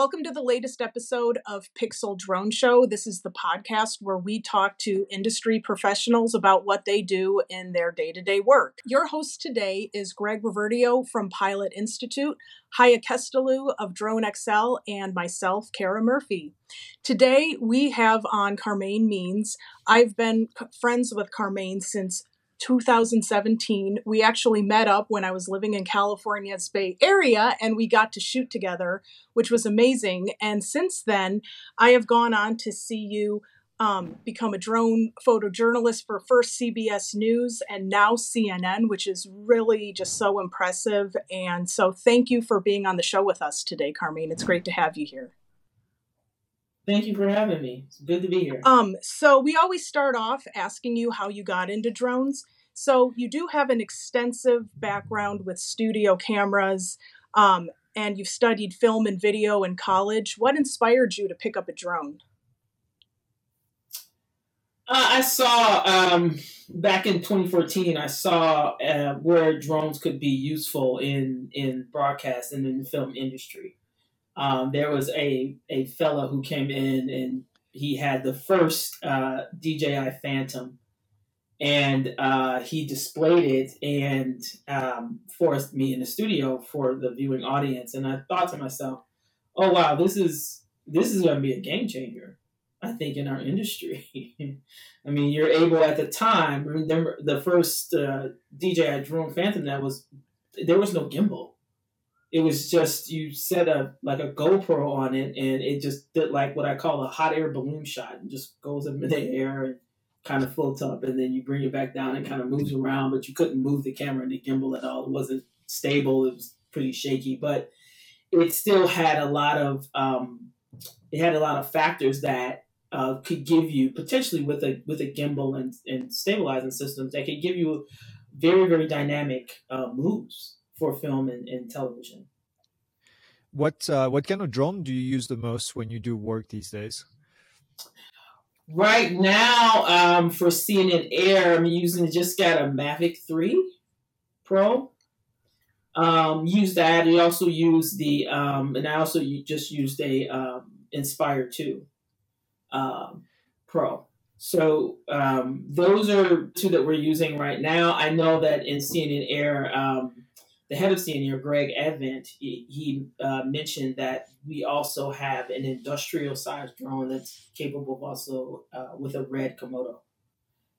Welcome to the latest episode of PiXL Drone Show. This is the podcast where we talk to industry professionals about what they do in their day to day work. Your host today is Greg Reverdiau from Pilot Institute, Haye Kesteloo of DroneXL, and myself, Kara Murphy. Today we have on Carmaine Means. I've been friends with Carmaine since 2017. We actually met up when I was living in California's Bay Area and we got to shoot together, which was amazing. And since then, I have gone on to see you um, become a drone photojournalist for first CBS News and now CNN, which is really just so impressive. And so, thank you for being on the show with us today, Carmaine. It's great to have you here. Thank you for having me. It's good to be here. Um, so we always start off asking you how you got into drones. So you do have an extensive background with studio cameras, um, and you've studied film and video in college. What inspired you to pick up a drone? Uh, I saw um, back in 2014. I saw uh, where drones could be useful in in broadcast and in the film industry um, there was a a fellow who came in and he had the first uh, DJI Phantom, and uh, he displayed it and um, forced me in the studio for the viewing audience. And I thought to myself, "Oh wow, this is this is going to be a game changer." I think in our industry. I mean, you're able at the time. Remember the first uh, DJI drone Phantom that was there was no gimbal it was just you set a like a GoPro on it, and it just did like what I call a hot air balloon shot, and just goes up in the air and kind of floats up, and then you bring it back down and kind of moves around. But you couldn't move the camera and the gimbal at all. It wasn't stable. It was pretty shaky, but it still had a lot of um, it had a lot of factors that uh, could give you potentially with a with a gimbal and, and stabilizing systems that could give you very very dynamic uh, moves for film and, and television. What uh, what kind of drone do you use the most when you do work these days? Right now, um, for CNN Air, I'm using just got a Mavic Three Pro. Um, use that. I also use the um, and I also just used a um, Inspire Two um, Pro. So um, those are two that we're using right now. I know that in CNN Air, um, the head of CNN, Greg Agvent, he, he uh, mentioned that we also have an industrial sized drone that's capable of also uh, with a red Komodo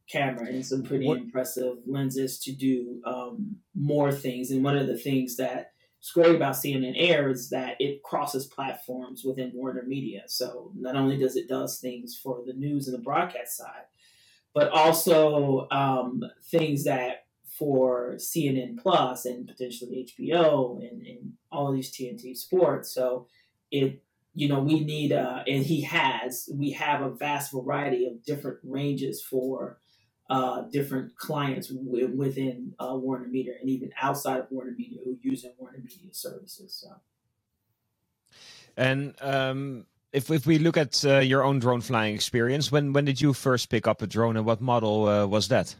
camera and some pretty what? impressive lenses to do um, more things. And one of the things that is great about CNN Air is that it crosses platforms within Warner Media. So not only does it does things for the news and the broadcast side, but also um, things that for CNN Plus and potentially HBO and, and all these TNT sports. So it you know we need uh, and he has we have a vast variety of different ranges for uh, different clients w- within uh, Warner Media and even outside of Warner Media who use Warner Media services. So. And um, if if we look at uh, your own drone flying experience, when when did you first pick up a drone and what model uh, was that?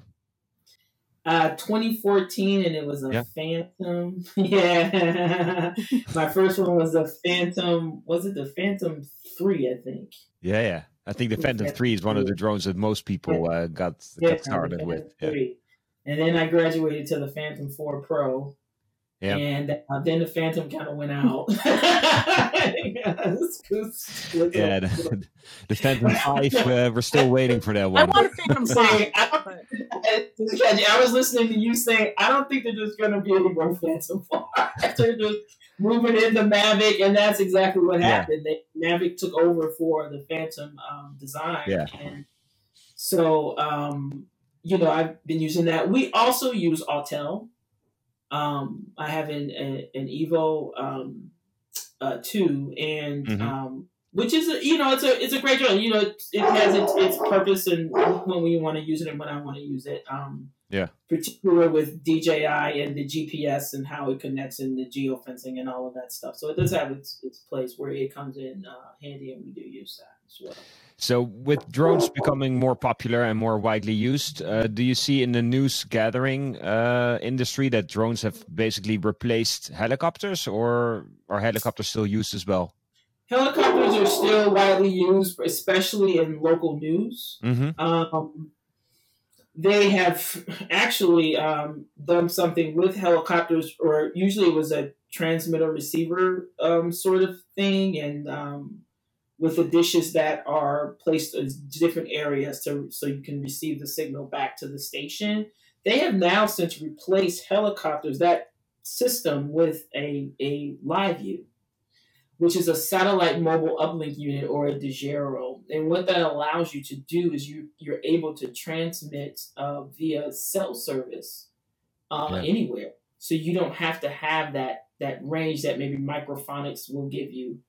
Uh, 2014, and it was a yeah. Phantom. yeah, my first one was a Phantom. Was it the Phantom Three? I think. Yeah, yeah. I think the Phantom Three is one of the drones that most people uh, got, yeah, got started with. Yeah. And then I graduated to the Phantom Four Pro, yeah. And uh, then the Phantom kind of went out. yeah, the, the Phantom 5, uh, we're still waiting for that one. I want a Phantom 5. I, I was listening to you saying, I don't think there's going to be any more Phantom 5. They're just moving into Mavic, and that's exactly what happened. Yeah. They, Mavic took over for the Phantom um, design. Yeah. And so, um, you know, I've been using that. We also use Autel um, I have an, an, an Evo um, uh, two, and mm-hmm. um, which is a, you know it's a it's a great drone. You know it, it has its, its purpose and when we want to use it and when I want to use it. Um, yeah, particular with DJI and the GPS and how it connects and the geofencing and all of that stuff. So it does have its its place where it comes in uh, handy, and we do use that as well. So, with drones becoming more popular and more widely used, uh, do you see in the news gathering uh, industry that drones have basically replaced helicopters, or are helicopters still used as well? helicopters are still widely used, especially in local news. Mm-hmm. Um, they have actually um, done something with helicopters, or usually it was a transmitter receiver um, sort of thing, and um, with the dishes that are placed in different areas to, so you can receive the signal back to the station. They have now since replaced helicopters that system with a, a LiveU which is a satellite mobile uplink unit or a Dejero. And what that allows you to do is you, you're able to transmit uh, via cell service uh, yeah. anywhere. So you don't have to have that, that range that maybe microphonics will give you.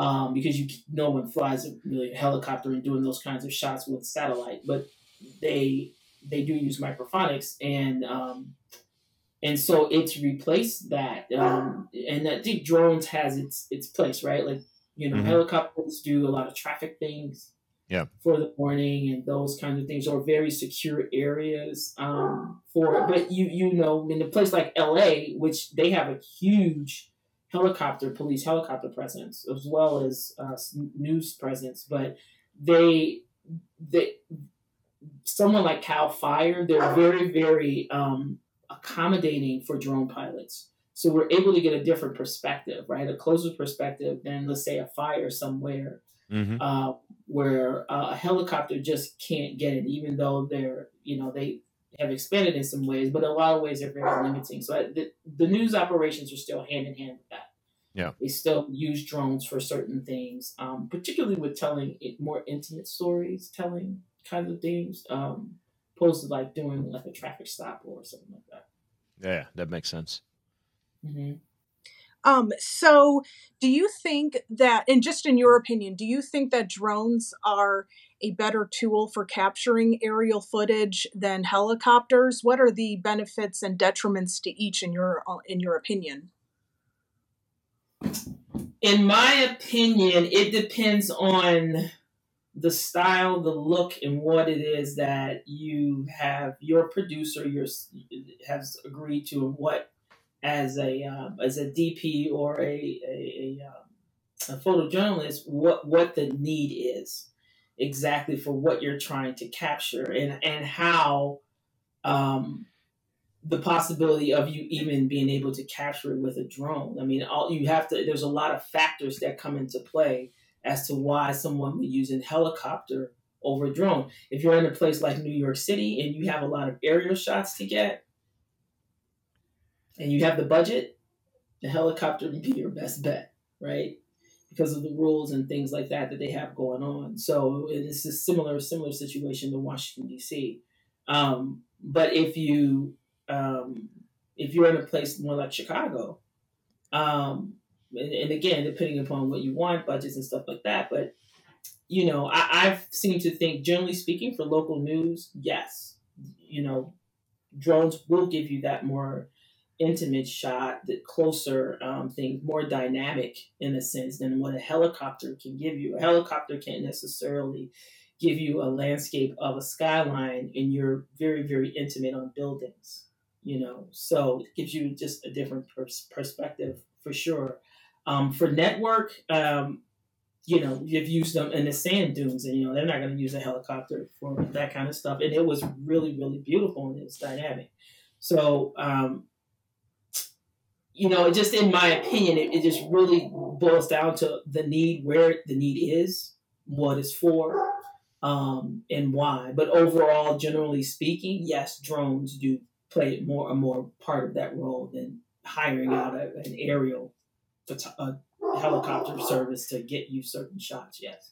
Um, because you no one flies a really helicopter and doing those kinds of shots with satellite, but they they do use microphonics and um, and so it's replaced that. Um, and I think drones has its its place, right? Like you know, mm-hmm. helicopters do a lot of traffic things. Yeah. For the morning and those kinds of things, or very secure areas. Um, for but you you know, in a place like L.A., which they have a huge helicopter police helicopter presence as well as uh, news presence, but they they someone like Cal Fire, they're very very um, accommodating for drone pilots. So we're able to get a different perspective, right? A closer perspective than, let's say, a fire somewhere mm-hmm. uh, where uh, a helicopter just can't get it, even though they're, you know, they have expanded in some ways, but in a lot of ways they're very limiting. So the, the news operations are still hand in hand with that. Yeah. They still use drones for certain things, um, particularly with telling more intimate stories, telling kinds of things. Um, opposed to like doing like a traffic stop or something like that. Yeah, that makes sense. Mm-hmm. Um, so do you think that, and just in your opinion, do you think that drones are a better tool for capturing aerial footage than helicopters? What are the benefits and detriments to each in your in your opinion? In my opinion, it depends on the style, the look, and what it is that you have your producer your has agreed to, and what as a um, as a DP or a a, a, um, a photojournalist, what what the need is exactly for what you're trying to capture, and and how um, the possibility of you even being able to capture it with a drone. I mean, all you have to. There's a lot of factors that come into play as to why someone would use a helicopter over a drone. If you're in a place like New York City and you have a lot of aerial shots to get, and you have the budget, the helicopter would be your best bet, right? Because of the rules and things like that that they have going on. So it's a similar similar situation to Washington D.C. Um, but if you um, if you're in a place more like Chicago, um, and, and, again, depending upon what you want, budgets and stuff like that. But you know, I, I've seem to think, generally speaking, for local news, yes, you know, drones will give you that more intimate shot, the closer um, thing, more dynamic in a sense than what a helicopter can give you. A helicopter can't necessarily give you a landscape of a skyline, and you're very, very intimate on buildings. You know, so it gives you just a different pers- perspective for sure. Um, for network, um, you know, you've used them in the sand dunes, and you know they're not going to use a helicopter for that kind of stuff. And it was really, really beautiful and it's dynamic. So, um, you know, just in my opinion, it, it just really boils down to the need, where the need is, what it's for, um, and why. But overall, generally speaking, yes, drones do play more a more part of that role than hiring out a, an aerial a helicopter service to get you certain shots. Yes.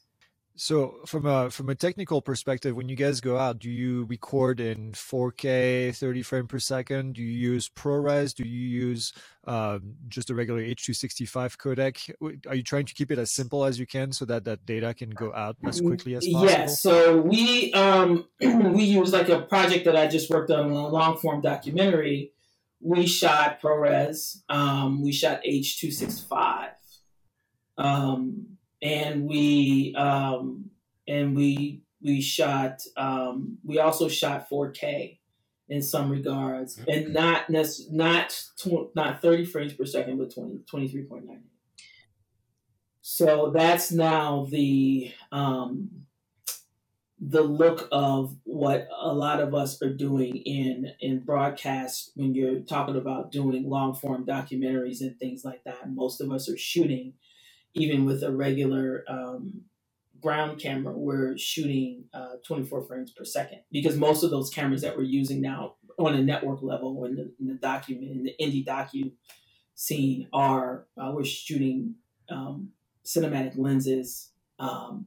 So from a from a technical perspective, when you guys go out, do you record in 4K, 30 frame per second? Do you use ProRes? Do you use uh, just a regular H265 codec? Are you trying to keep it as simple as you can so that that data can go out as quickly as possible? Yes. So we um, we use like a project that I just worked on a long form documentary we shot ProRes, um, we shot H265, um, and we um, and we we shot um, we also shot 4K in some regards, and mm-hmm. not not tw- not 30 frames per second, but 20 23.9. So that's now the um, the look of what a lot of us are doing in in broadcast when you're talking about doing long form documentaries and things like that. Most of us are shooting, even with a regular um, ground camera, we're shooting uh, 24 frames per second because most of those cameras that we're using now on a network level in the, in the document in the indie docu scene are uh, we're shooting um, cinematic lenses um,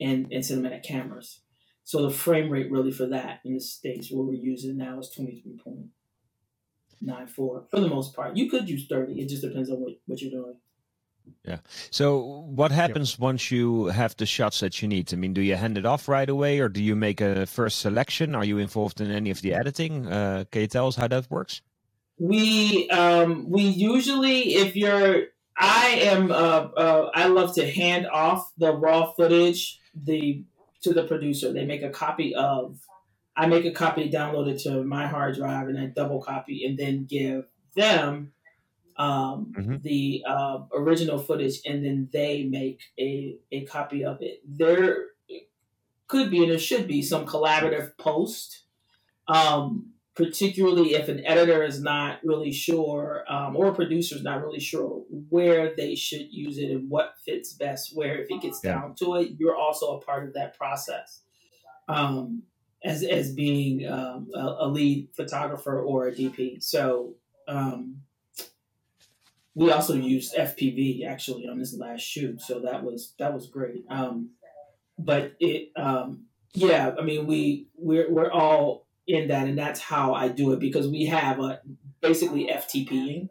and, and cinematic cameras. So the frame rate really for that in the states what we're using now is 23.94 for the most part. You could use 30. It just depends on what, what you're doing. Yeah. So what happens yep. once you have the shots that you need? I mean, do you hand it off right away or do you make a first selection? Are you involved in any of the editing? Uh, can you tell us how that works? We um, we usually, if you're, I am, uh, uh, I love to hand off the raw footage the to the producer. They make a copy of. I make a copy, download it to my hard drive, and I double copy, and then give them um, mm-hmm. the uh, original footage, and then they make a a copy of it. There could be, and there should be, some collaborative post. Um, particularly if an editor is not really sure um, or a producer is not really sure where they should use it and what fits best where if it gets yeah. down to it you're also a part of that process um, as, as being um, a, a, lead photographer or a dp so um, we also used fpv actually on this last shoot so that was that was great um, but it um, yeah i mean we we're, we're all in that, and that's how I do it because we have a basically FTPing,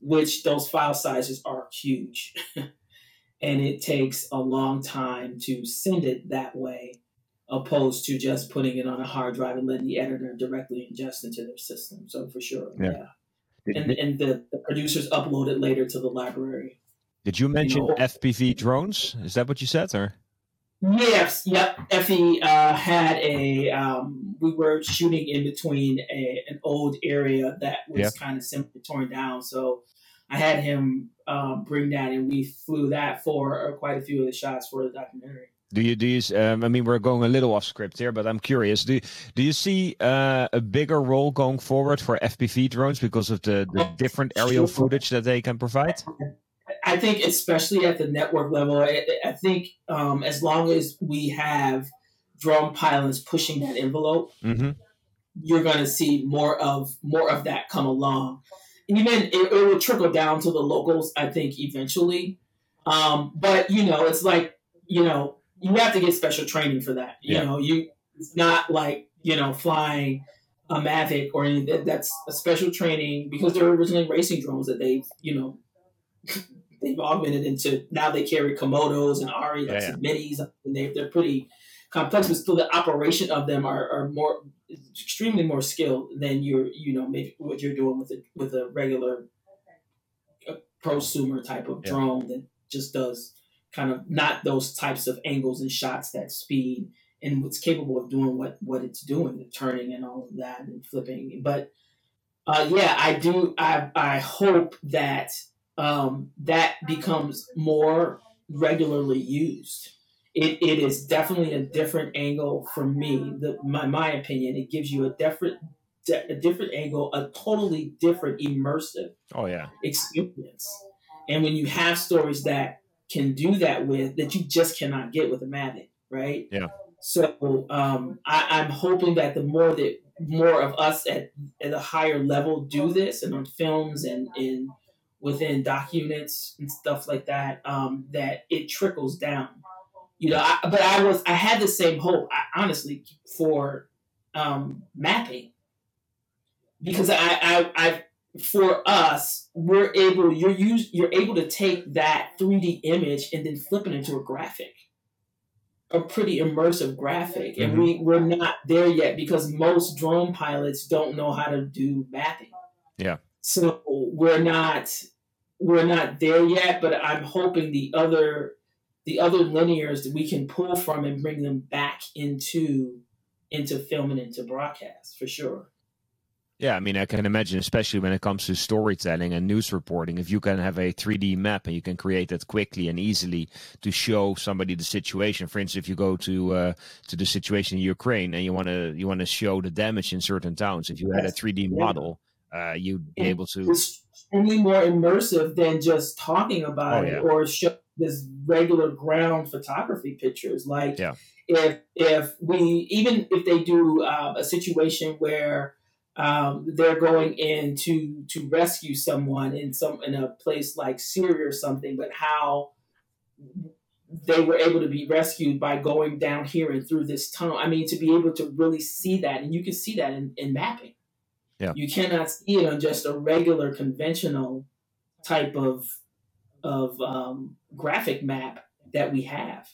which those file sizes are huge, and it takes a long time to send it that way, opposed to just putting it on a hard drive and letting the editor directly ingest into their system. So for sure, yeah. yeah. And, and the, the producers upload it later to the library. Did you mention you know, FPV drones? Is that what you said, or? Yes, yep. Effie uh, had a. Um, we were shooting in between a, an old area that was yep. kind of simply torn down. So I had him uh, bring that, and we flew that for uh, quite a few of the shots for the documentary. Do you do you? Um, I mean, we're going a little off script here, but I'm curious. Do do you see uh, a bigger role going forward for FPV drones because of the, the different aerial footage that they can provide? I think, especially at the network level, I, I think um, as long as we have drone pilots pushing that envelope, mm-hmm. you're going to see more of more of that come along. And even it, it, will trickle down to the locals, I think, eventually. Um, but you know, it's like you know, you have to get special training for that. You yeah. know, you it's not like you know flying a Mavic or anything. That's a special training because they're originally racing drones that they've you know they've augmented into now they carry Komodos and ARRI yeah, yeah. minis and they they're pretty complex, but still the operation of them are, are more extremely more skilled than your you know maybe what you're doing with a with a regular uh, prosumer type of drone that just does kind of not those types of angles and shots that speed and what's capable of doing what what it's doing, the turning and all of that and flipping. But uh, yeah, I do. I I hope that um, that becomes more regularly used. It, it is definitely a different angle for me. The, my my opinion, it gives you a different a different angle, a totally different immersive. Oh yeah, experience. And when you have stories that can do that with that you just cannot get with a Mavic, right? Yeah. So um, I, I'm hoping that the more that more of us at, at a higher level do this and on films and in within doc units and stuff like that um, that it trickles down you know I, but i was i had the same hope I, honestly for um, mapping because I, I i for us we're able you're use you're able to take that 3d image and then flip it into a graphic a pretty immersive graphic and mm-hmm. we we're not there yet because most drone pilots don't know how to do mapping yeah so we're not we're not there yet, but I'm hoping the other the other linears that we can pull from and bring them back into into film and into broadcast for sure. Yeah, I mean, I can imagine, especially when it comes to storytelling and news reporting, if you can have a 3D map and you can create that quickly and easily to show somebody the situation. For instance, if you go to uh, to the situation in Ukraine and you want to you want to show the damage in certain towns, if you had a 3D model, uh, you'd be able to. It's only more immersive than just talking about Oh, it yeah. or show this regular ground photography pictures. Like Yeah. if if we even if they do um, a situation where um, they're going in to to rescue someone in some in a place like Syria or something, but how they were able to be rescued by going down here and through this tunnel. I mean, to be able to really see that, and you can see that in, in mapping. Yeah. You cannot see it on just a regular conventional type of of um, graphic map that we have.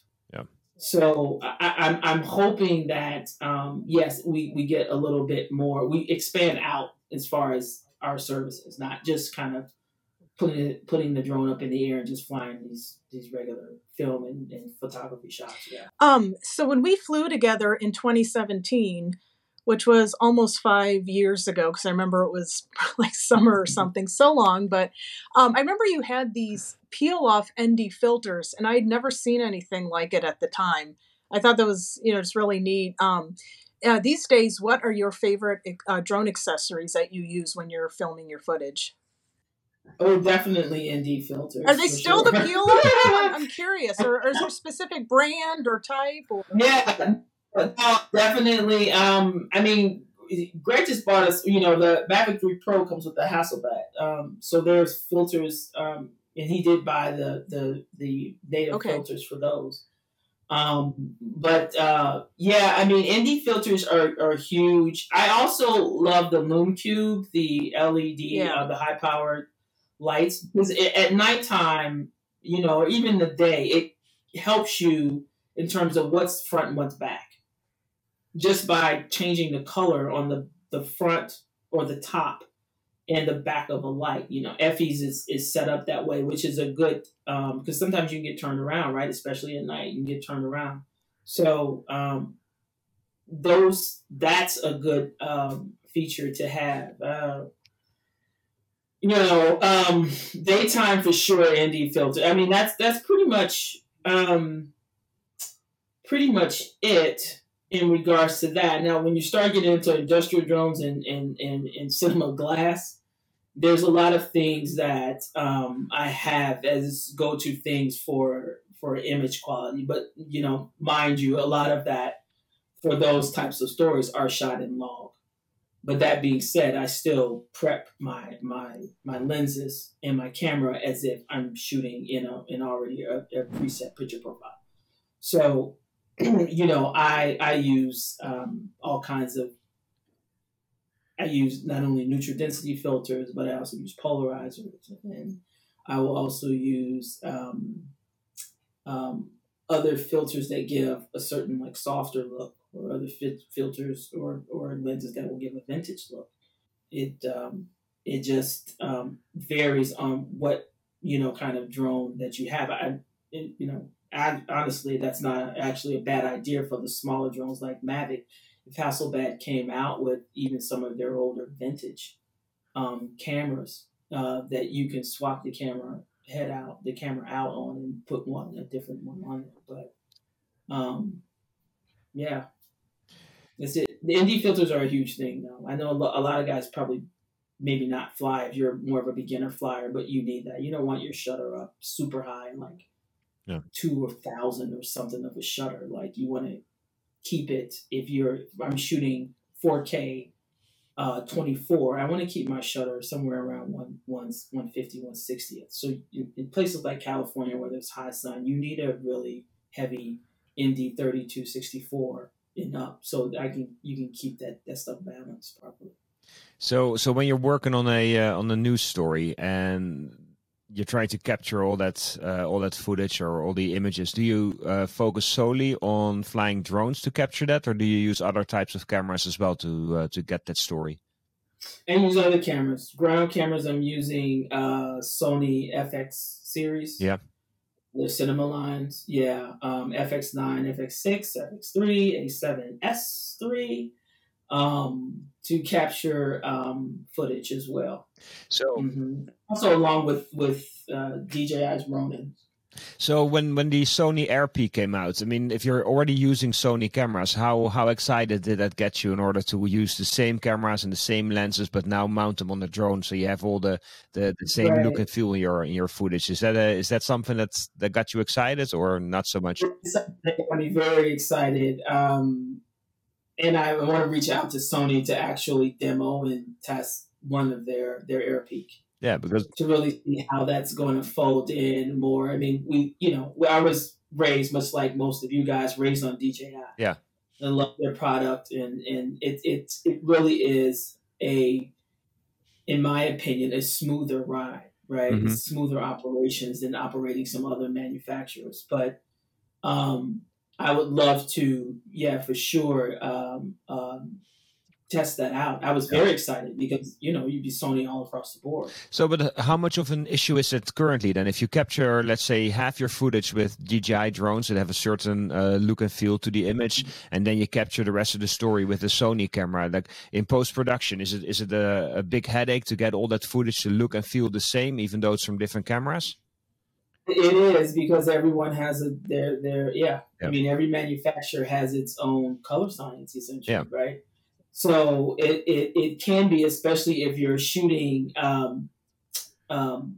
So I, I'm I'm hoping that um, yes, we we get a little bit more. We expand out as far as our services, not just kind of putting putting the drone up in the air and just flying these these regular film and, and photography shots. Yeah. Um, so when we flew together in 2017, which was almost five years ago, because I remember it was like summer or something, so long. But um, I remember you had these peel off ND filters, and I had never seen anything like it at the time. I thought that was, you know, just really neat. Um, uh, these days, what are your favorite uh, drone accessories that you use when you're filming your footage? Oh, definitely ND filters. Are they still sure. the peel off? I'm, I'm curious. Or, or is there a specific brand or type? Or Yeah, no, definitely. Um, I mean, Greg just bought us. You know, the Mavic Three Pro comes with the Hasselblad. Um, so there's filters. Um, and he did buy the the the native Okay. filters for those. Um, but uh, yeah, I mean, ND filters are, are huge. I also love the Lume Cube, the LED, Yeah. uh, the high powered lights. Because it, at nighttime, you know, or even the day, it helps you in terms of what's front and what's back. Just by changing the color on the, the front or the top and the back of a light. You know, Effie's is, is set up that way, which is a good because sometimes you get turned around, right? Especially at night, you get turned around. So um, those that's a good um, feature to have. Uh, you know, um, daytime for sure. ND filter. I mean, that's that's pretty much um, pretty much it in regards to that. Now, when you start getting into industrial drones and and and, and cinema glass, there's a lot of things that um, I have as go-to things for for image quality. But you know, mind you, a lot of that for those types of stories are shot in log. But that being said, I still prep my my my lenses and my camera as if I'm shooting in a in already a, a preset picture profile. So, you know, I I use um, all kinds of I use not only neutral density filters, but I also use polarizers, and I will also use um, um, other filters that give a certain like softer look, or other filters or or lenses that will give a vintage look. It um, it just um, varies on what you know kind of drone that you have. I it, you know Honestly that's not actually a bad idea for the smaller drones like Mavic if Hasselblad came out with even some of their older vintage um, cameras uh, that you can swap the camera head out, the camera out on, and put one a different one on there. But um, yeah, that's it. The ND filters are a huge thing, though. I know a, a lot of guys probably maybe not fly if you're more of a beginner flyer, but you need that. You don't want your shutter up super high, like Yeah. two or thousand or something of a shutter. Like you want to keep it if you're if I'm shooting 4K uh 24 I want to keep my shutter somewhere around one, one 150 160th so in, in places like California where there's high sun you need a really heavy ND 3264 and up so I can you can keep that that stuff balanced properly So, so when you're working on a uh, on a news story and you're trying to capture all that uh, all that footage or all the images, do you uh, focus solely on flying drones to capture that, or do you use other types of cameras as well to uh, to get that story? and use other cameras ground cameras I'm using uh Sony FX series Yeah. the cinema lines yeah um FX9 FX6 FX3 A7S3 um, to capture um, footage as well. So hmm also along with with uh, DJI's Ronin. So when when the Sony AirPeak came out, I mean, if you're already using Sony cameras, how how excited did that get you in order to use the same cameras and the same lenses, but now mount them on the drone, so you have all the the, the same look and feel in your in your footage? Is that a, is that something that's that got you excited or not so much? I'm very excited. Um, and I want to reach out to Sony to actually demo and test one of their their Airpeak. Yeah, because to really see how that's going to fold in more. I mean, we you know I was raised much like most of you guys raised on DJI. Yeah. I love their product, and and it it it really is a, in my opinion, a smoother ride. Right, Mhm. Smoother operations than operating some other manufacturers, but um, I would love to, yeah, for sure, um, um, test that out. I was very excited because you know you'd be Sony all across the board. so, but uh, how much of an issue is it currently then? If you capture, let's say, half your footage with DJI drones that have a certain uh, look and feel to the image, and then you capture the rest of the story with the Sony camera, like in post production, is it is it a, a big headache to get all that footage to look and feel the same, even though it's from different cameras? It is because everyone has a their their yeah. Yeah. I mean, every manufacturer has its own color science essentially, Yeah. right? So it, it it can be, especially if you're shooting. Um, um,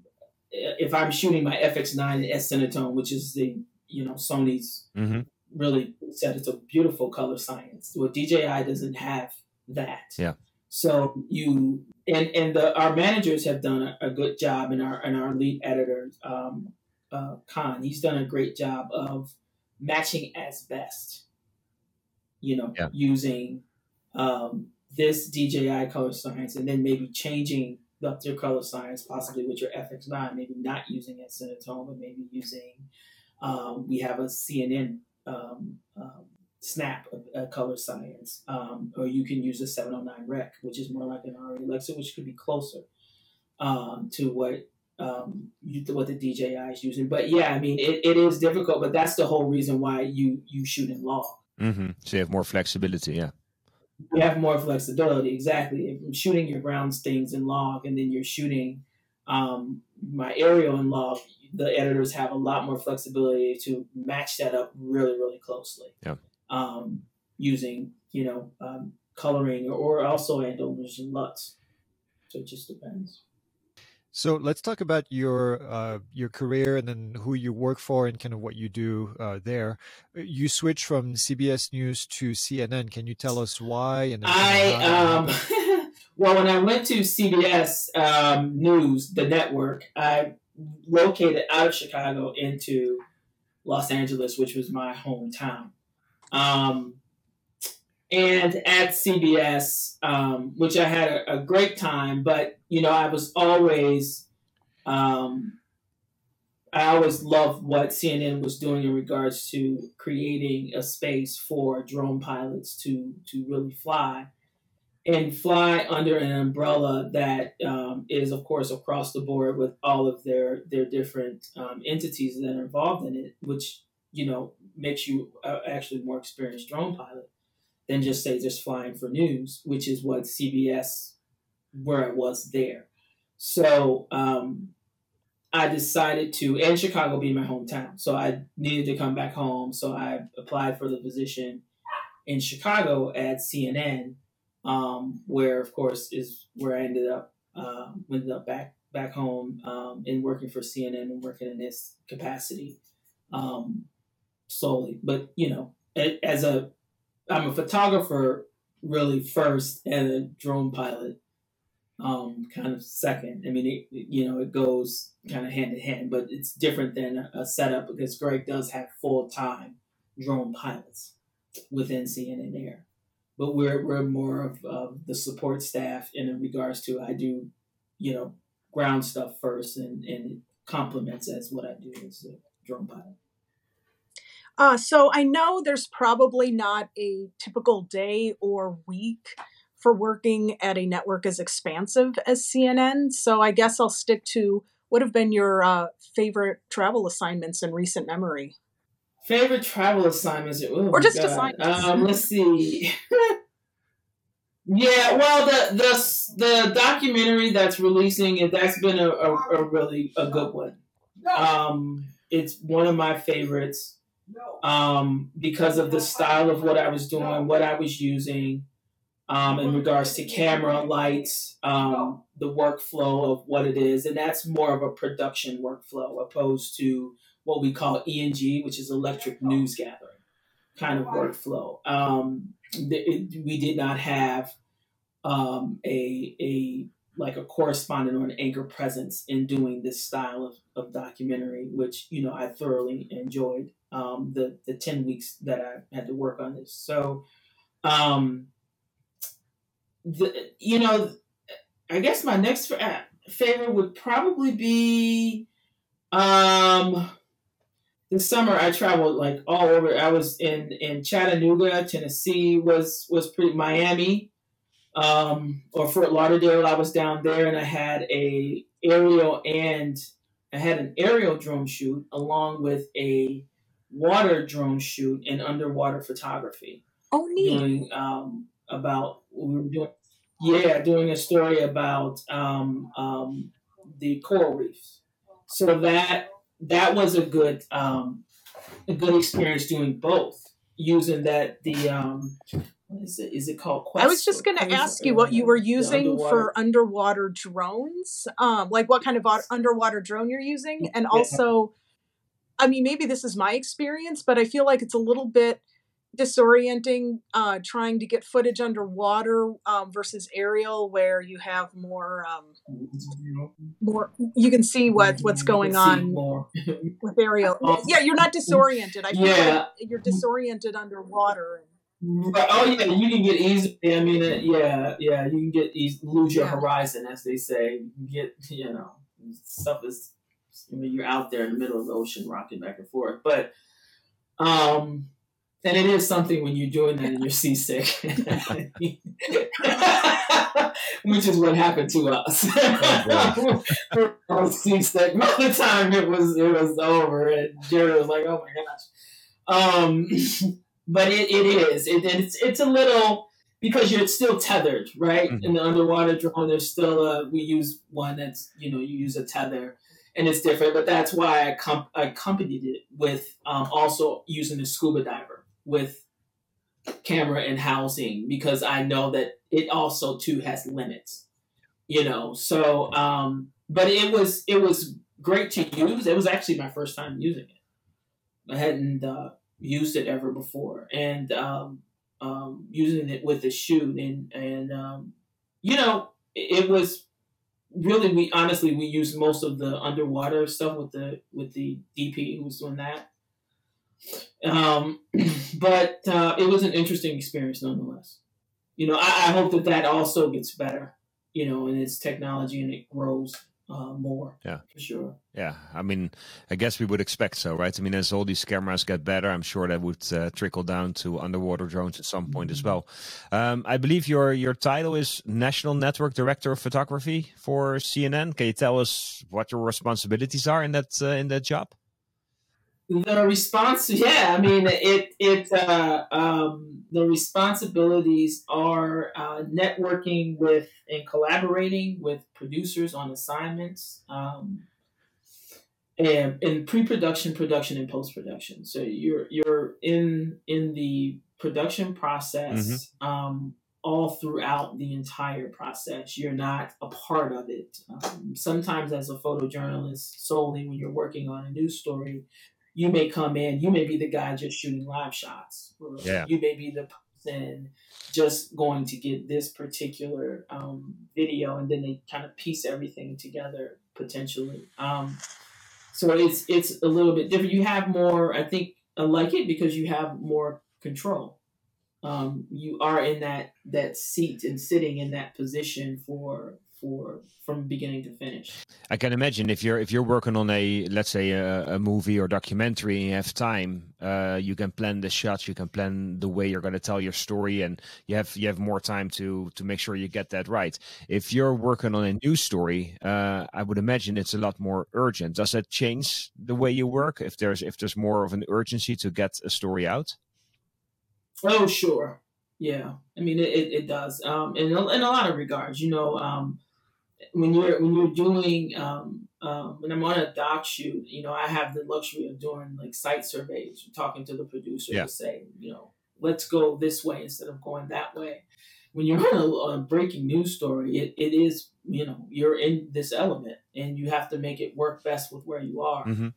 if I'm shooting my FX9 S Cinetone, which is the you know Sony's Mm-hmm. really said it's a beautiful color science. Well, DJI doesn't have that. Yeah. So you and and the our managers have done a, a good job, and our and our lead editor, um, uh, Khan, he's done a great job of matching as best. You know, Yeah. using um, this DJI color science, and then maybe changing up your color science, possibly with your FX9, maybe not using it Cinetone, but maybe using. Um, we have a CNN um, um, snap a, a color science, um, or you can use a 709 rec, which is more like an ARRI Alexa, which could be closer um, to what um, you, what the DJI is using. But yeah, I mean, it, it is difficult, but that's the whole reason why you you shoot in log. Mm-hmm. So you have more flexibility, yeah. You have more flexibility, exactly. If you're shooting your ground things in log, and then you're shooting um, my aerial in log, the editors have a lot more flexibility to match that up really, really closely. Yeah. Um, using you know um, coloring or also Andover's and LUTs. So it just depends. So let's talk about your uh, your career and then who you work for and kind of what you do uh, there. You switch from CBS News to CNN. Can you tell us why? And I kind of how that um well when I went to CBS um, News, the network, I located out of Chicago into Los Angeles, which was my hometown. Um, and at CBS, um, which I had a, a great time, but you know I was always um, I always loved what CNN was doing in regards to creating a space for drone pilots to to really fly and fly under an umbrella that um, is, of course, across the board with all of their their different um, entities that are involved in it, which you know makes you actually more experienced drone pilot than just say just flying for news, which is what CBS where it was there. So um, I decided to, and Chicago being my hometown, so I needed to come back home. So I applied for the position in Chicago at CNN, um, where of course is where I ended up. Um, ended up back back home um, and working for CNN and working in this capacity um, solely. But you know, as a I'm a photographer really first and a drone pilot um, kind of second. I mean, it, you know, it goes kind of hand in hand, but it's different than a, setup because Greg does have full time drone pilots within CNN Air. But we're, we're more of, of the support staff in regards to I do, you know, ground stuff first and, and complements as what I do as a drone pilot. Uh, so I know there's probably not a typical day or week for working at a network as expansive as CNN. So I guess I'll stick to what have been your uh, favorite travel assignments in recent memory. Favorite travel assignments? Oh Or just God. assignments. Um, let's see. Yeah, well, the the the documentary that's releasing it that's been a, a, a really a good one. Um, it's one of my favorites um, because of the style of what I was doing, what I was using um, in regards to camera, lights, um, the workflow of what it is, and that's more of a production workflow opposed to what we call ENG, which is electric news gathering kind of workflow. Um, it, we did not have um, a a like a correspondent or an anchor presence in doing this style of, of documentary, which you know I thoroughly enjoyed um, the the ten weeks that I had to work on this. So, um, the you know, I guess my next favorite would probably be um this summer I traveled like all over. I was in in Chattanooga, Tennessee. was was pretty Miami, um, or Fort Lauderdale. I was down there, and I had a aerial and I had an aerial drone shoot along with a water drone shoot and underwater photography. Oh, neat! Doing um, about we were doing, yeah, doing a story about um, um, the coral reefs. So that that was a good um, a good experience doing both using that the um, what is it? Is it called Quest? I was just going to ask you what you were using underwater. for underwater drones, um, like what kind of underwater drone you're using, and also, I mean, maybe this is my experience, but I feel like it's a little bit disorienting uh, trying to get footage underwater um, versus aerial where you have more um, more you can see what what's going on with aerial yeah you're not disoriented i feel yeah. like you're disoriented underwater oh yeah you can get easy i mean uh, yeah yeah you can get easy, lose your yeah. horizon as they say you get you know stuff is I mean, you're out there in the middle of the ocean rocking back and forth but um and it is something when you're doing that and you're seasick, which is what happened to us. Oh, seasick. Most of the time it was it was over, and Jerry was like, "Oh my gosh." Um, but it, it is. It, it's it's a little because you're still tethered, right? Mm-hmm. In the underwater drone, there's still a we use one that's you know you use a tether and it's different. But that's why I, comp- I accompanied it with um, also using a scuba diver with camera and housing because I know that it also too has limits. You know, so um, but it was it was great to use. It was actually my first time using it. I hadn't uh, used it ever before, and um, um, using it with the shoot, and and um, you know, it, it was really we honestly we used most of the underwater stuff with the with the DP who was doing that. Um, but uh, it was an interesting experience nonetheless. You know, I, I, hope that that also gets better, you know, and its technology and it grows uh, more. Yeah, for sure. Yeah, I mean, I guess we would expect so, right? I mean, as all these cameras get better, I'm sure that would uh, trickle down to underwater drones at some point mm-hmm. as well. Um, I believe your your title is National Network Director of Photography for CNN. Can you tell us what your responsibilities are in that uh, in that job? The response yeah i mean it it uh, um, the responsibilities are uh, networking with and collaborating with producers on assignments um, and in pre-production production and post-production. So you're you're in in the production process mm-hmm. um, all throughout the entire process. You're not a part of it. Um, sometimes as a photojournalist solely when you're working on a news story you may come in, you may be the guy just shooting live shots. Yeah. You may be the person just going to get this particular um, video, and then they kind of piece everything together potentially. Um, so it's it's a little bit different. You have more, I think, I like it because you have more control. Um, you are in that that seat and sitting in that position for for from beginning to finish. I can imagine if you're if you're working on a let's say a, a movie or documentary and you have time, uh, you can plan the shots, you can plan the way you're going to tell your story, and you have you have more time to to make sure you get that right. If you're working on a news story, uh, I would imagine it's a lot more urgent. Does that change the way you work? If there's if there's more of an urgency to get a story out? Oh, sure Yeah, I mean it, it, it does. Um, in a, in a lot of regards, you know, um, when you're when you're doing um, um, when I'm on a doc shoot, you know, I have the luxury of doing like site surveys, talking to the producer Yeah. to say, you know, let's go this way instead of going that way. When you're on a, a breaking news story, it, it is, you know, you're in this element and you have to make it work best with where you are hmm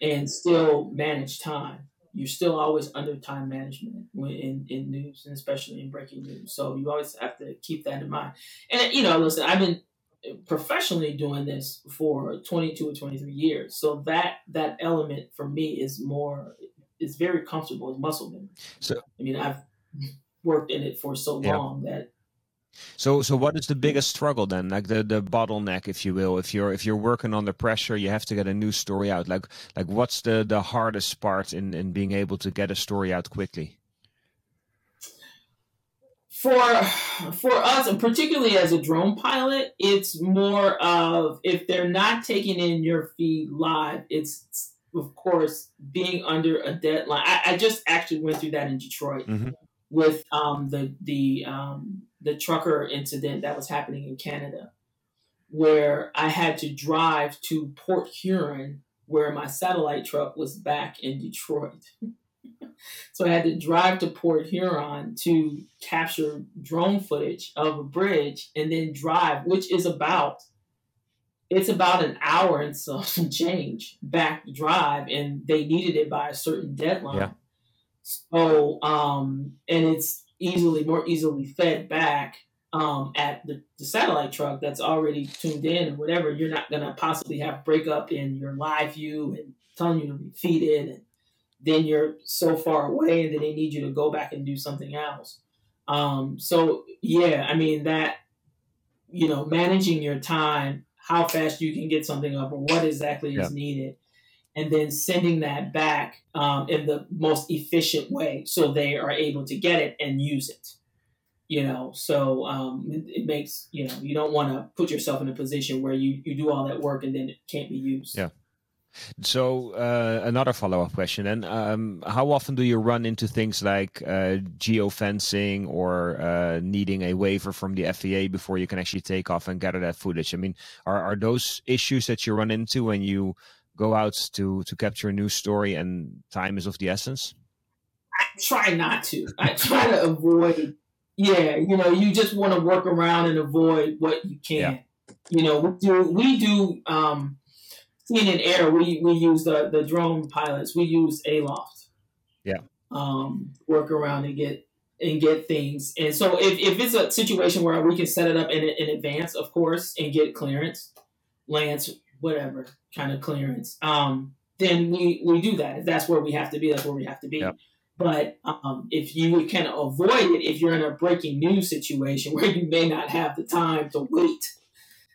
and still manage time. You're still always under time management when in, in news and especially in breaking news. So you always have to keep that in mind. And you know, listen, I've been professionally doing this for 22 or 23 years. So that that element for me is more is very comfortable as muscle memory. So- I mean, I've worked in it for so Yeah. long that So, so what is the biggest struggle then? Like the, the bottleneck, if you will. If you're if you're working under pressure, you have to get a new story out. Like like what's the the hardest part in in being able to get a story out quickly? For for us and particularly as a drone pilot it's more of if they're not taking in your feed live it's of course being under a deadline i, I just actually went through that in detroit Mhm. with um, the the um, the trucker incident that was happening in canada where i had to drive to port huron where my satellite truck was back in detroit so I had to drive to Port Huron to capture drone footage of a bridge and then drive, which is about it's about an hour and some change back drive, and they needed it by a certain deadline. Yeah. So um, and it's easily more easily fed back um, at the, the satellite truck that's already tuned in or whatever. You're not gonna possibly have breakup in your live view and telling you to refeed it and then you're so far away and then they need you to go back and do something else. Um, so yeah, I mean that you know, managing your time, how fast you can get something up or what exactly Yeah. is needed, and then sending that back um, in the most efficient way so they are able to get it and use it. You know, so um, it, it makes you know you don't want to put yourself in a position where you, you do all that work and then it can't be used. Yeah. So uh, another follow-up question then: um, How often do you run into things like uh, geofencing or uh, needing a waiver from the FAA before you can actually take off and gather that footage? I mean, are are those issues that you run into when you go out to to capture a news story and time is of the essence? I try not to. I try to avoid. Yeah, you know, you just want to work around and avoid what you can. You know, we do. We do. Um, in air, we we use the the drone pilots. We use Aloft. Yeah. Um, work around and get and get things. And so if, if it's a situation where we can set it up in in advance, of course, and get clearance, Lance, whatever kind of clearance, um, then we we do that. If that's where we have to be, that's where we have to be. Yep. But um, if you can avoid it, if you're in a breaking news situation where you may not have the time to wait,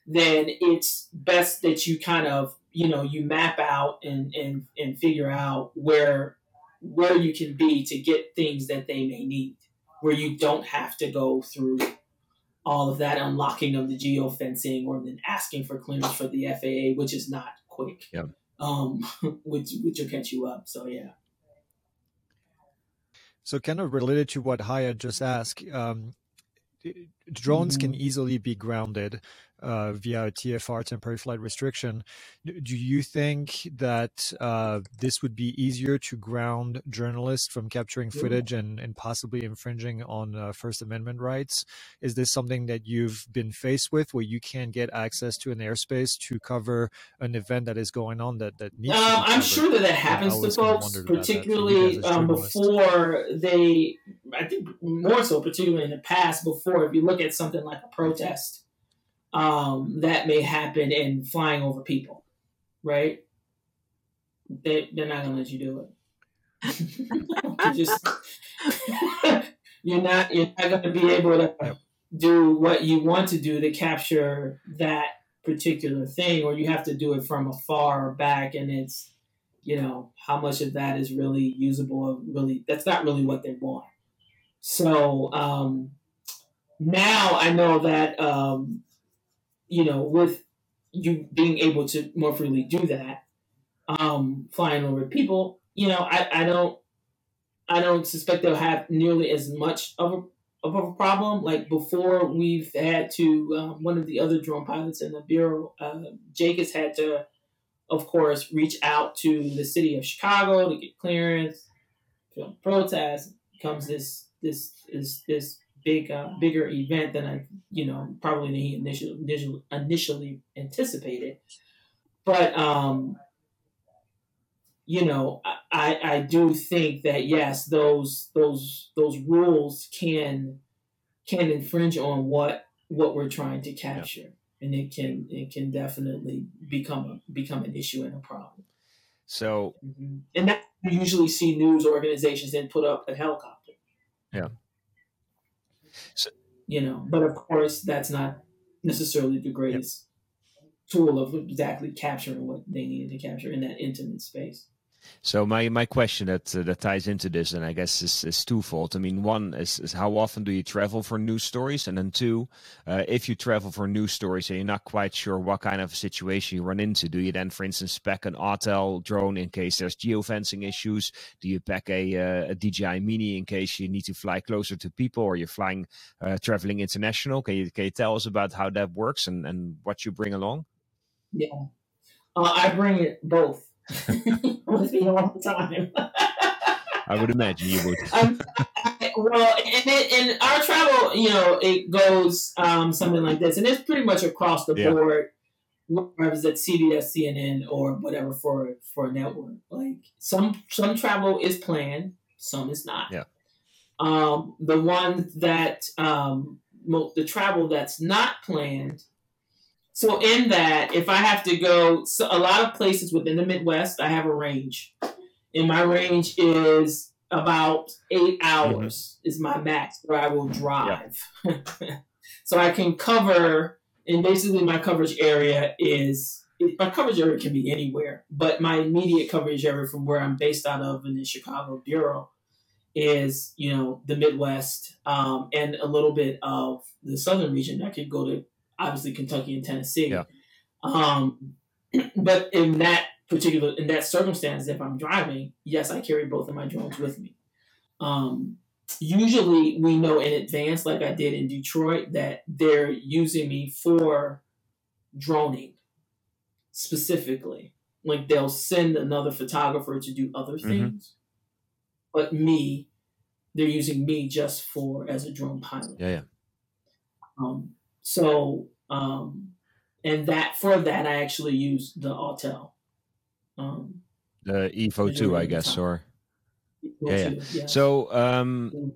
then it's best that you kind of you know you map out and and and figure out where where you can be to get things that they may need, where you don't have to go through all of that unlocking of the geofencing or then asking for clearance for the FAA, which is not quick. Yeah. Um, which which will catch you up. So yeah. So, kind of related to what Haye just asked, um, drones can easily be grounded uh, via TFR temporary flight restriction. Do you think that uh, this would be easier to ground journalists from capturing footage and, and possibly infringing on uh, First Amendment rights? Is this something that you've been faced with where you can't get access to an airspace to cover an event that is going on that, that needs to be Um, I'm sure that that happens to folks, that particularly um, before they. I think more so, particularly in the past, before if you look at something like a protest, um, that may happen in flying over people, right? They they're not gonna let you do it. you just you're not you're not gonna be able to do what you want to do to capture that particular thing, or you have to do it from afar or back, and it's you know how much of that is really usable. or Really, that's not really what they want. So um, now I know that um, you know with you being able to more freely do that, um, flying over people, you know, I, I don't I don't suspect they'll have nearly as much of a of a problem. Like before, we've had to um, one of the other drone pilots in the bureau, uh, Jake has had to, of course, reach out to the city of Chicago to get clearance. Film protest comes this this this this big uh, bigger event than I you know probably initially initially initially anticipated. But um, you know, I I do think that yes, those those those rules can can infringe on what what we're trying to capture, yeah. and it can it can definitely become a, become an issue and a problem. So, mm-hmm. and that you usually see news organizations then put up a helicopter. Yeah. So, you know, but of course, that's not necessarily the greatest yeah. tool of exactly capturing what they needed to capture in that intimate space. So my, my question that uh, that ties into this, and I guess is, is twofold. I mean, one is, is how often do you travel for news stories, and then two, uh, if you travel for news stories and you're not quite sure what kind of situation you run into, do you then, for instance, spec an Autel drone in case there's geofencing issues? Do you pack a, uh, a DJI Mini in case you need to fly closer to people, or you're flying uh, traveling international? Can you can you tell us about how that works and and what you bring along? Yeah, uh, I bring it me all the time. I would imagine you would. um, well, and, and our travel, you know, it goes um, something like this, and it's pretty much across the yeah. board. Whether it's at CBS, CNN, or whatever for for a network, like some some travel is planned, some is not. Yeah. Um, the one that um, the travel that's not planned so in that, if I have to go, so a lot of places within the Midwest, I have a range, and my range is about eight hours mm-hmm. is my max where I will drive. so I can cover, and basically my coverage area is my coverage area can be anywhere, but my immediate coverage area from where I'm based out of in the Chicago bureau is you know the Midwest um, and a little bit of the southern region. I could go to obviously Kentucky and Tennessee. Yeah. Um, but in that particular in that circumstance, if I'm driving, yes, I carry both of my drones with me. Um, usually, we know in advance, like I did in Detroit, that they're using me for droning specifically. Like they'll send another photographer to do other mm-hmm. things, mm-hmm. but me, they're using me just for as a drone pilot. Yeah, yeah. Um, so, um, and that for that, I actually use the Autel. Um, the EVO 2, I guess, or yeah, yeah. Yes. So, um,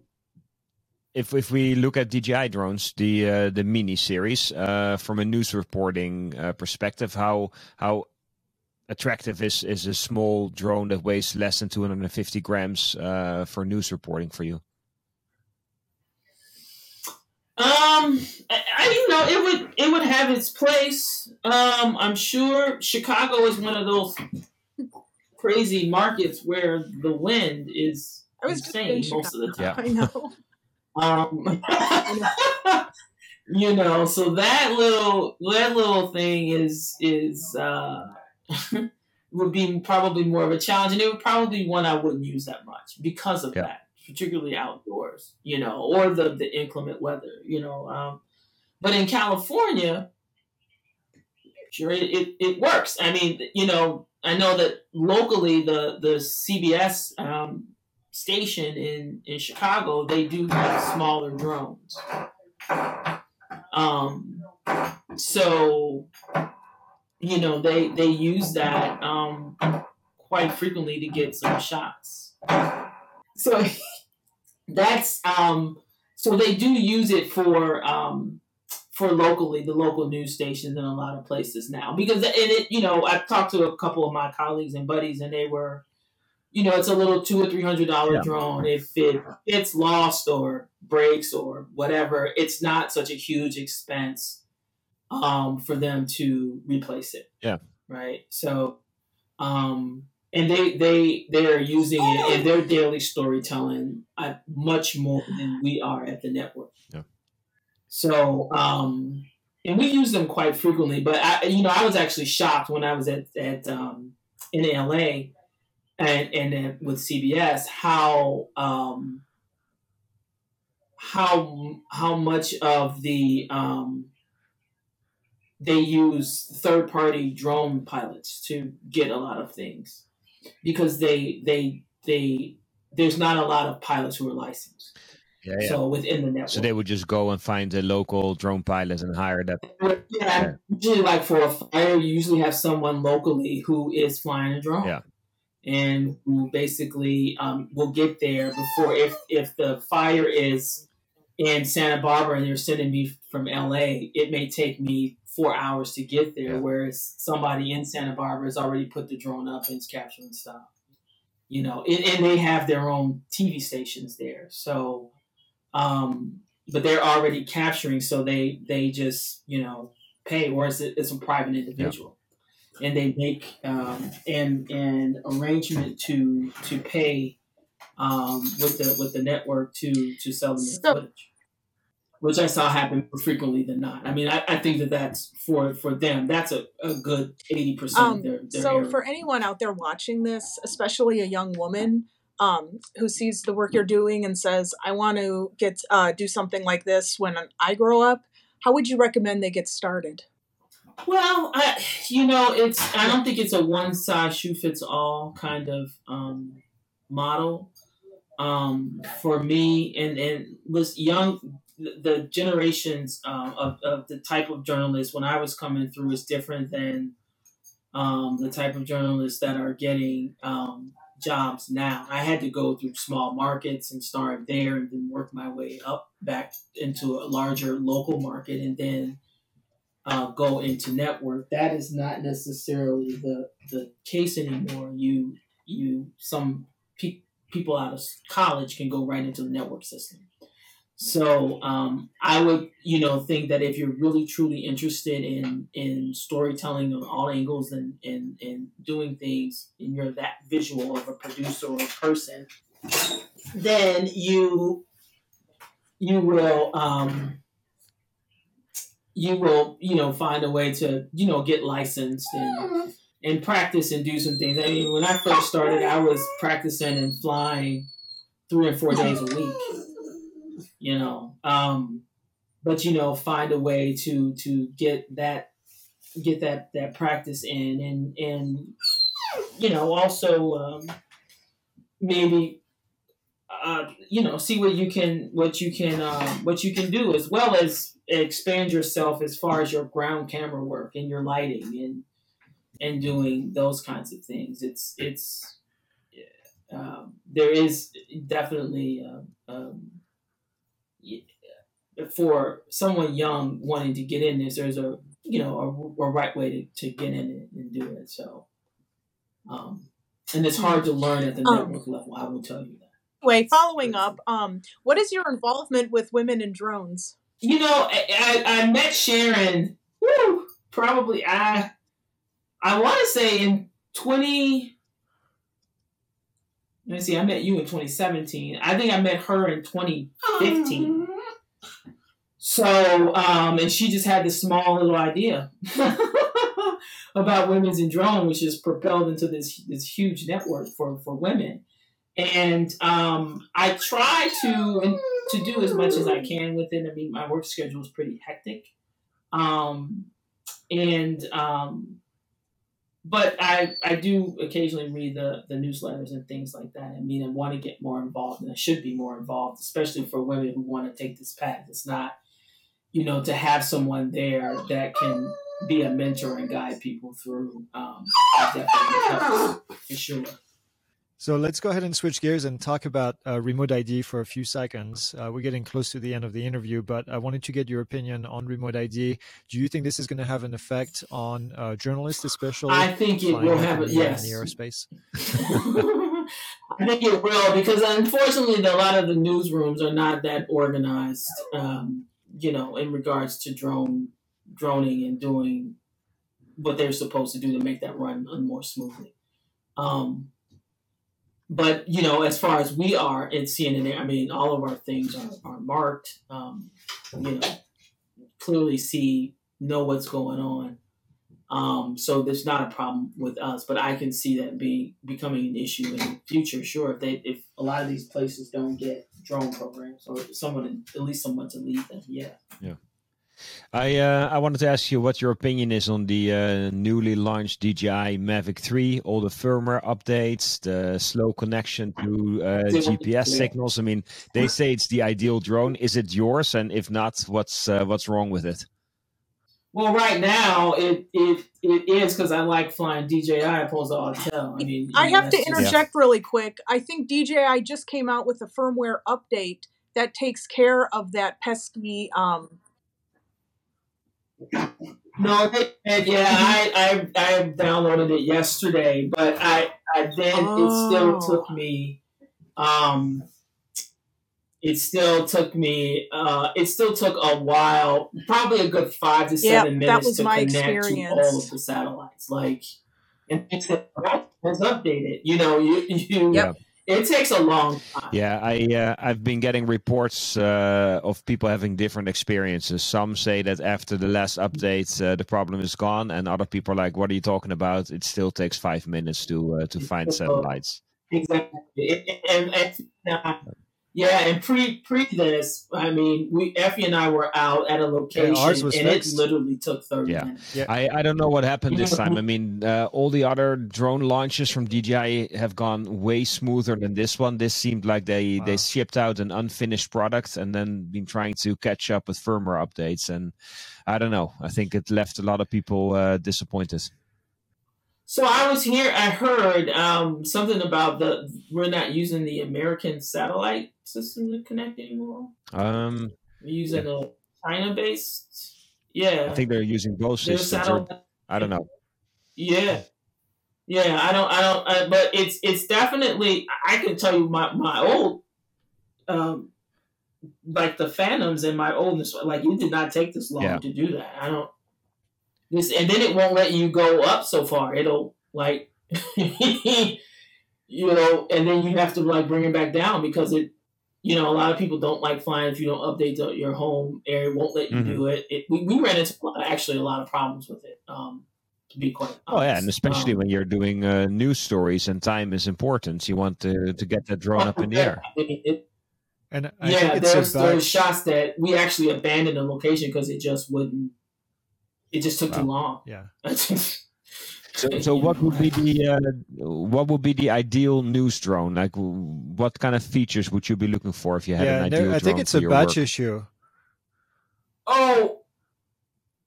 if if we look at DJI drones, the uh, the mini series, uh, from a news reporting uh, perspective, how how attractive is is a small drone that weighs less than 250 grams uh, for news reporting for you? Um, I, you know, it would it would have its place. Um, I'm sure Chicago is one of those crazy markets where the wind is I was insane most of the time. I know. Um, you know, so that little that little thing is is uh, would be probably more of a challenge, and it would probably be one I wouldn't use that much because of yeah. that particularly outdoors, you know, or the, the inclement weather, you know. Um, but in California, sure, it, it, it, works. I mean, you know, I know that locally the, the CBS um, station in, in Chicago, they do have smaller drones. Um, so, you know, they, they use that um, quite frequently to get some shots. So that's um, so they do use it for um, for locally the local news stations in a lot of places now. Because and it you know I've talked to a couple of my colleagues and buddies and they were you know it's a little two or three hundred dollar yeah. drone. If it it's lost or breaks or whatever it's not such a huge expense um, for them to replace it. Yeah. Right? So um, and they they they are using it in their daily storytelling uh, much more than we are at the network. Yeah. So, um, and we use them quite frequently. But I, you know, I was actually shocked when I was at at um, in LA and and with CBS how um, how how much of the um, they use third party drone pilots to get a lot of things because they they they there's not a lot of pilots who are licensed. Yeah, yeah. So within the network, So they would just go and find a local drone pilot and hire that. yeah, Yeah. usually like for a fire, you usually have someone locally who is flying a drone. Yeah. And who basically um, will get there before if if the fire is in Santa Barbara and they're sending me from LA, it may take me four hours to get there, Yeah. whereas somebody in Santa Barbara has already put the drone up and is capturing stuff. You know, and, and they have their own TV stations there, so um, but they're already capturing, so they they just you know pay, or it's a, it's a private individual, and they make um, an an arrangement to to pay um, with the with the network to to sell them So- their footage, which I saw happen more frequently than not. I mean, I, I think that that's for for them that's a, a good eighty percent Um, of their, their so area. for anyone out there watching this, especially a young woman um, who sees the work you're doing and says, "I want to get uh, do something like this when I grow up," how would you recommend they get started? Well, I, you know, it's I don't think it's a one size shoe fits all kind of um, model. Um, for me, and and was young, the, generations um, of of the type of journalists when I was coming through is different than um, the type of journalists that are getting um, jobs now. I had to go through small markets and start there, and then work my way up back into a larger local market, and then uh, go into network. That is not necessarily the the case anymore. You you some pe- people out of college can go right into the network system. So um, I would you know think that if you're really truly interested in in storytelling on all angles and and, and doing things and you're that visual of a producer or a person, then you you will um, you will you know find a way to you know get licensed and and practice and do some things. I mean, when I first started, I was practicing and flying three and four days a week. You know, um, but you know, find a way to to get that get that that practice in and and you know also um, maybe uh, you know see what you can what you can um, what you can do as well as expand yourself as far as your ground camera work and your lighting and and doing those kinds of things. It's it's um, there is definitely um, um, for someone young wanting to get in this there's a you know a, a right way to, to get in and do it so um, and it's hard to learn at the Um, network level i will tell you that Anyway, following up, um, what is your involvement with women in drones? You know, I, I, I met Sharon. Woo, probably I I want to say in twenty. Let me see. I met you in twenty seventeen. I think I met her in twenty fifteen. So, um, and she just had this small little idea about women's in drone, which is propelled into this this huge network for for women. And um, I try to to do as much as I can with it. I mean, my work schedule is pretty hectic, um, and um, but I I do occasionally read the the newsletters and things like that. I mean, I want to get more involved, and I should be more involved, especially for women who want to take this path. It's not, you know, to have someone there that can be a mentor and guide people through. Um, definitely for sure. So let's go ahead and switch gears and talk about uh, remote ID for a few seconds. Uh, we're getting close to the end of the interview, but I wanted to get your opinion on remote ID. Do you think this is going to have an effect on uh, journalists, especially? I think it will have in a the air and yes. the aerospace. I think it will because unfortunately, a lot of the newsrooms are not that organized. Um, you know, in regards to drone droning and doing what they're supposed to do to make that run more smoothly. Um, but you know, as far as we are in CNN, I mean, all of our things are, are marked. Um, you know, clearly see know what's going on. Um, so there's not a problem with us, but I can see that being becoming an issue in the future. Sure, if they if a lot of these places don't get drone programs or someone at least someone to lead them. Yeah. Yeah. I uh, I wanted to ask you what your opinion is on the uh, newly launched DJI Mavic 3, all the firmware updates, the slow connection to uh, GPS signals. I mean, they say it's the ideal drone. Is it yours? And if not, what's uh, what's wrong with it? Well, right now it it, it is because I like flying DJI opposed to Autel. I mean, I have to interject really quick. I think DJI just came out with a firmware update that takes care of that pesky. Um... No, yeah, I, I I downloaded it yesterday, but I I then oh. it still took oh. me um it still took me uh, it still took a while probably a good five to seven yep, minutes to connect experience. to all of the satellites like and it's updated you know you you yep. It takes a long time. Yeah i uh, i've been getting reports uh, of people having different experiences. Some say that after the last update uh, the problem is gone and other people are like what are you talking about? It still takes five minutes to uh, to find satellites. Exactly. And, and, and yeah, and pre pre this, I mean, we Effie and I were out at a location, yeah, and fixed. it literally took thirty yeah. minutes. Yeah, I, I don't know what happened this time. I mean, uh, all the other drone launches from DJI have gone way smoother than this one. This seemed like they wow. they shipped out an unfinished product and then been trying to catch up with firmware updates, and I don't know. I think it left a lot of people uh, disappointed. So I was here. I heard um, something about the we're not using the American satellite system to connect anymore. Um, we're using yeah. a China-based. Yeah, I think they're using both systems. Or, I don't know. Yeah, yeah. I don't. I don't. Uh, but it's it's definitely. I can tell you my my old, um, like the Phantoms and my oldness Like you did not take this long yeah. to do that. I don't this, and then it won't let you go up so far. It'll like, you know, and then you have to like bring it back down because it, you know, a lot of people don't like flying if you don't update the, your home area. It won't let you mm-hmm. do it. it we, we ran into actually a lot of problems with it. Um, to be quite honest. Oh yeah, and especially um, when you're doing uh, news stories and time is important. You want to to get that drone up in the air. It, and I yeah, there's there's shots that we actually abandoned the location because it just wouldn't it just took wow. too long. Yeah. so, so what would be the uh, what would be the ideal news drone? Like, what kind of features would you be looking for if you had yeah, an ideal no, I think it's a batch work? issue. Oh,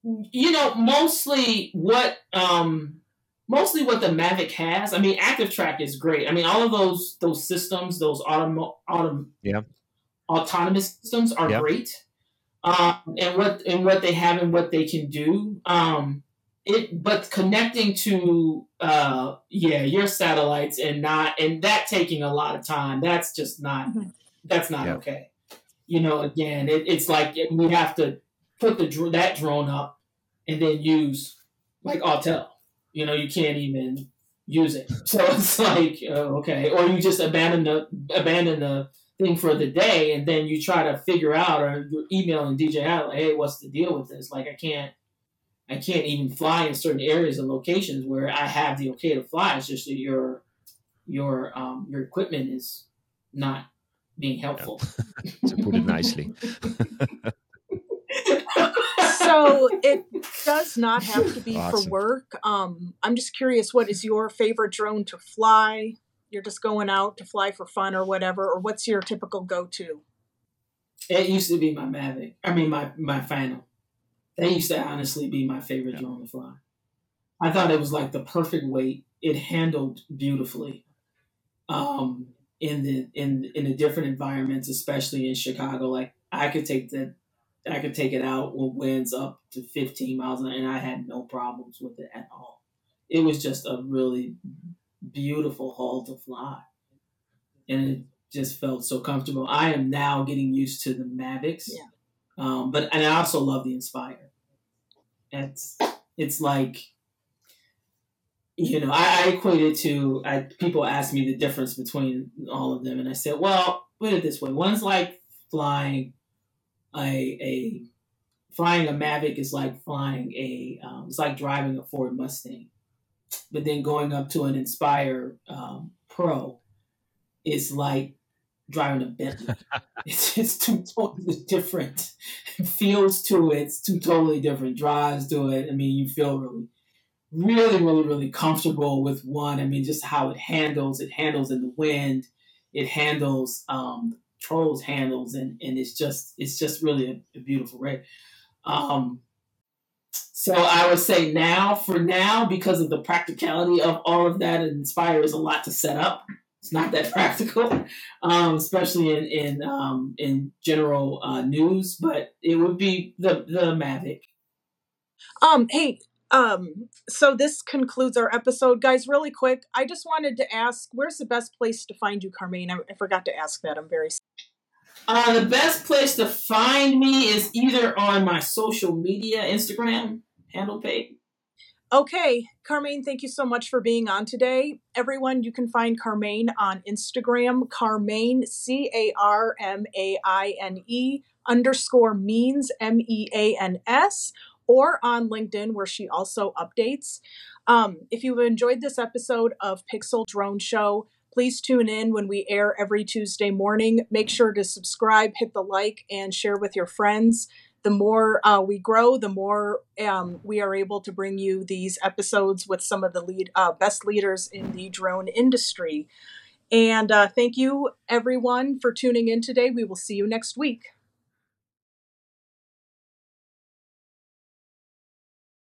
you know, mostly what um mostly what the Mavic has. I mean, Active Track is great. I mean, all of those those systems, those autom- autom- yeah. autonomous systems are yeah. great um, and what and what they have and what they can do. Um, it but connecting to uh, yeah your satellites and not and that taking a lot of time. That's just not mm-hmm. that's not yeah. okay. You know, again, it, it's like we have to put the that drone up and then use like Autel. You know, you can't even use it. So it's like uh, okay, or you just abandon the abandon the thing for the day, and then you try to figure out, or you're emailing DJ DJI like, "Hey, what's the deal with this? Like, I can't, I can't even fly in certain areas and locations where I have the okay to fly. It's just that your your um, your equipment is not being helpful." to put it nicely. so it does not have to be awesome. for work. Um, I'm just curious, what is your favorite drone to fly? You're just going out to fly for fun or whatever, or what's your typical go-to? It used to be my Mavic. I mean, my my Phantom. That used to honestly be my favorite yeah. drone to fly. I thought it was like the perfect weight. It handled beautifully. Um, in the in in the different environments, especially in Chicago, like I could take the I could take it out with winds up to 15 miles an hour, and I had no problems with it at all. It was just a really beautiful hull to fly. And it just felt so comfortable. I am now getting used to the Mavics. Yeah. Um, but and I also love the Inspire. It's it's like you know, I, I equate it to I, people ask me the difference between all of them, and I said, well, put it this way: one's like flying a a flying a Mavic is like flying a um, it's like driving a Ford Mustang but then going up to an Inspire um, Pro is like driving a Bentley. it's, it's two totally different feels to it. It's two totally different drives to it. I mean, you feel really, really, really, really comfortable with one. I mean, just how it handles. It handles in the wind. It handles um, controls handles, and and it's just it's just really a, a beautiful rig. Um, so I would say now, for now, because of the practicality of all of that, it inspires a lot to set up. It's not that practical, um, especially in in um, in general uh, news. But it would be the the Mavic. Um, hey, um, so this concludes our episode, guys. Really quick, I just wanted to ask, where's the best place to find you, Carmaine? I, I forgot to ask that. I'm very. Uh, the best place to find me is either on my social media, Instagram handle page. Okay, Carmaine, thank you so much for being on today. Everyone, you can find Carmaine on Instagram, Carmaine, C A R M A I N E underscore means, M E A N S, or on LinkedIn, where she also updates. Um, if you've enjoyed this episode of PiXL Drone Show, please tune in when we air every Tuesday morning. Make sure to subscribe, hit the like, and share with your friends the more uh, we grow, the more um, we are able to bring you these episodes with some of the lead uh, best leaders in the drone industry. And uh, thank you, everyone, for tuning in today. We will see you next week.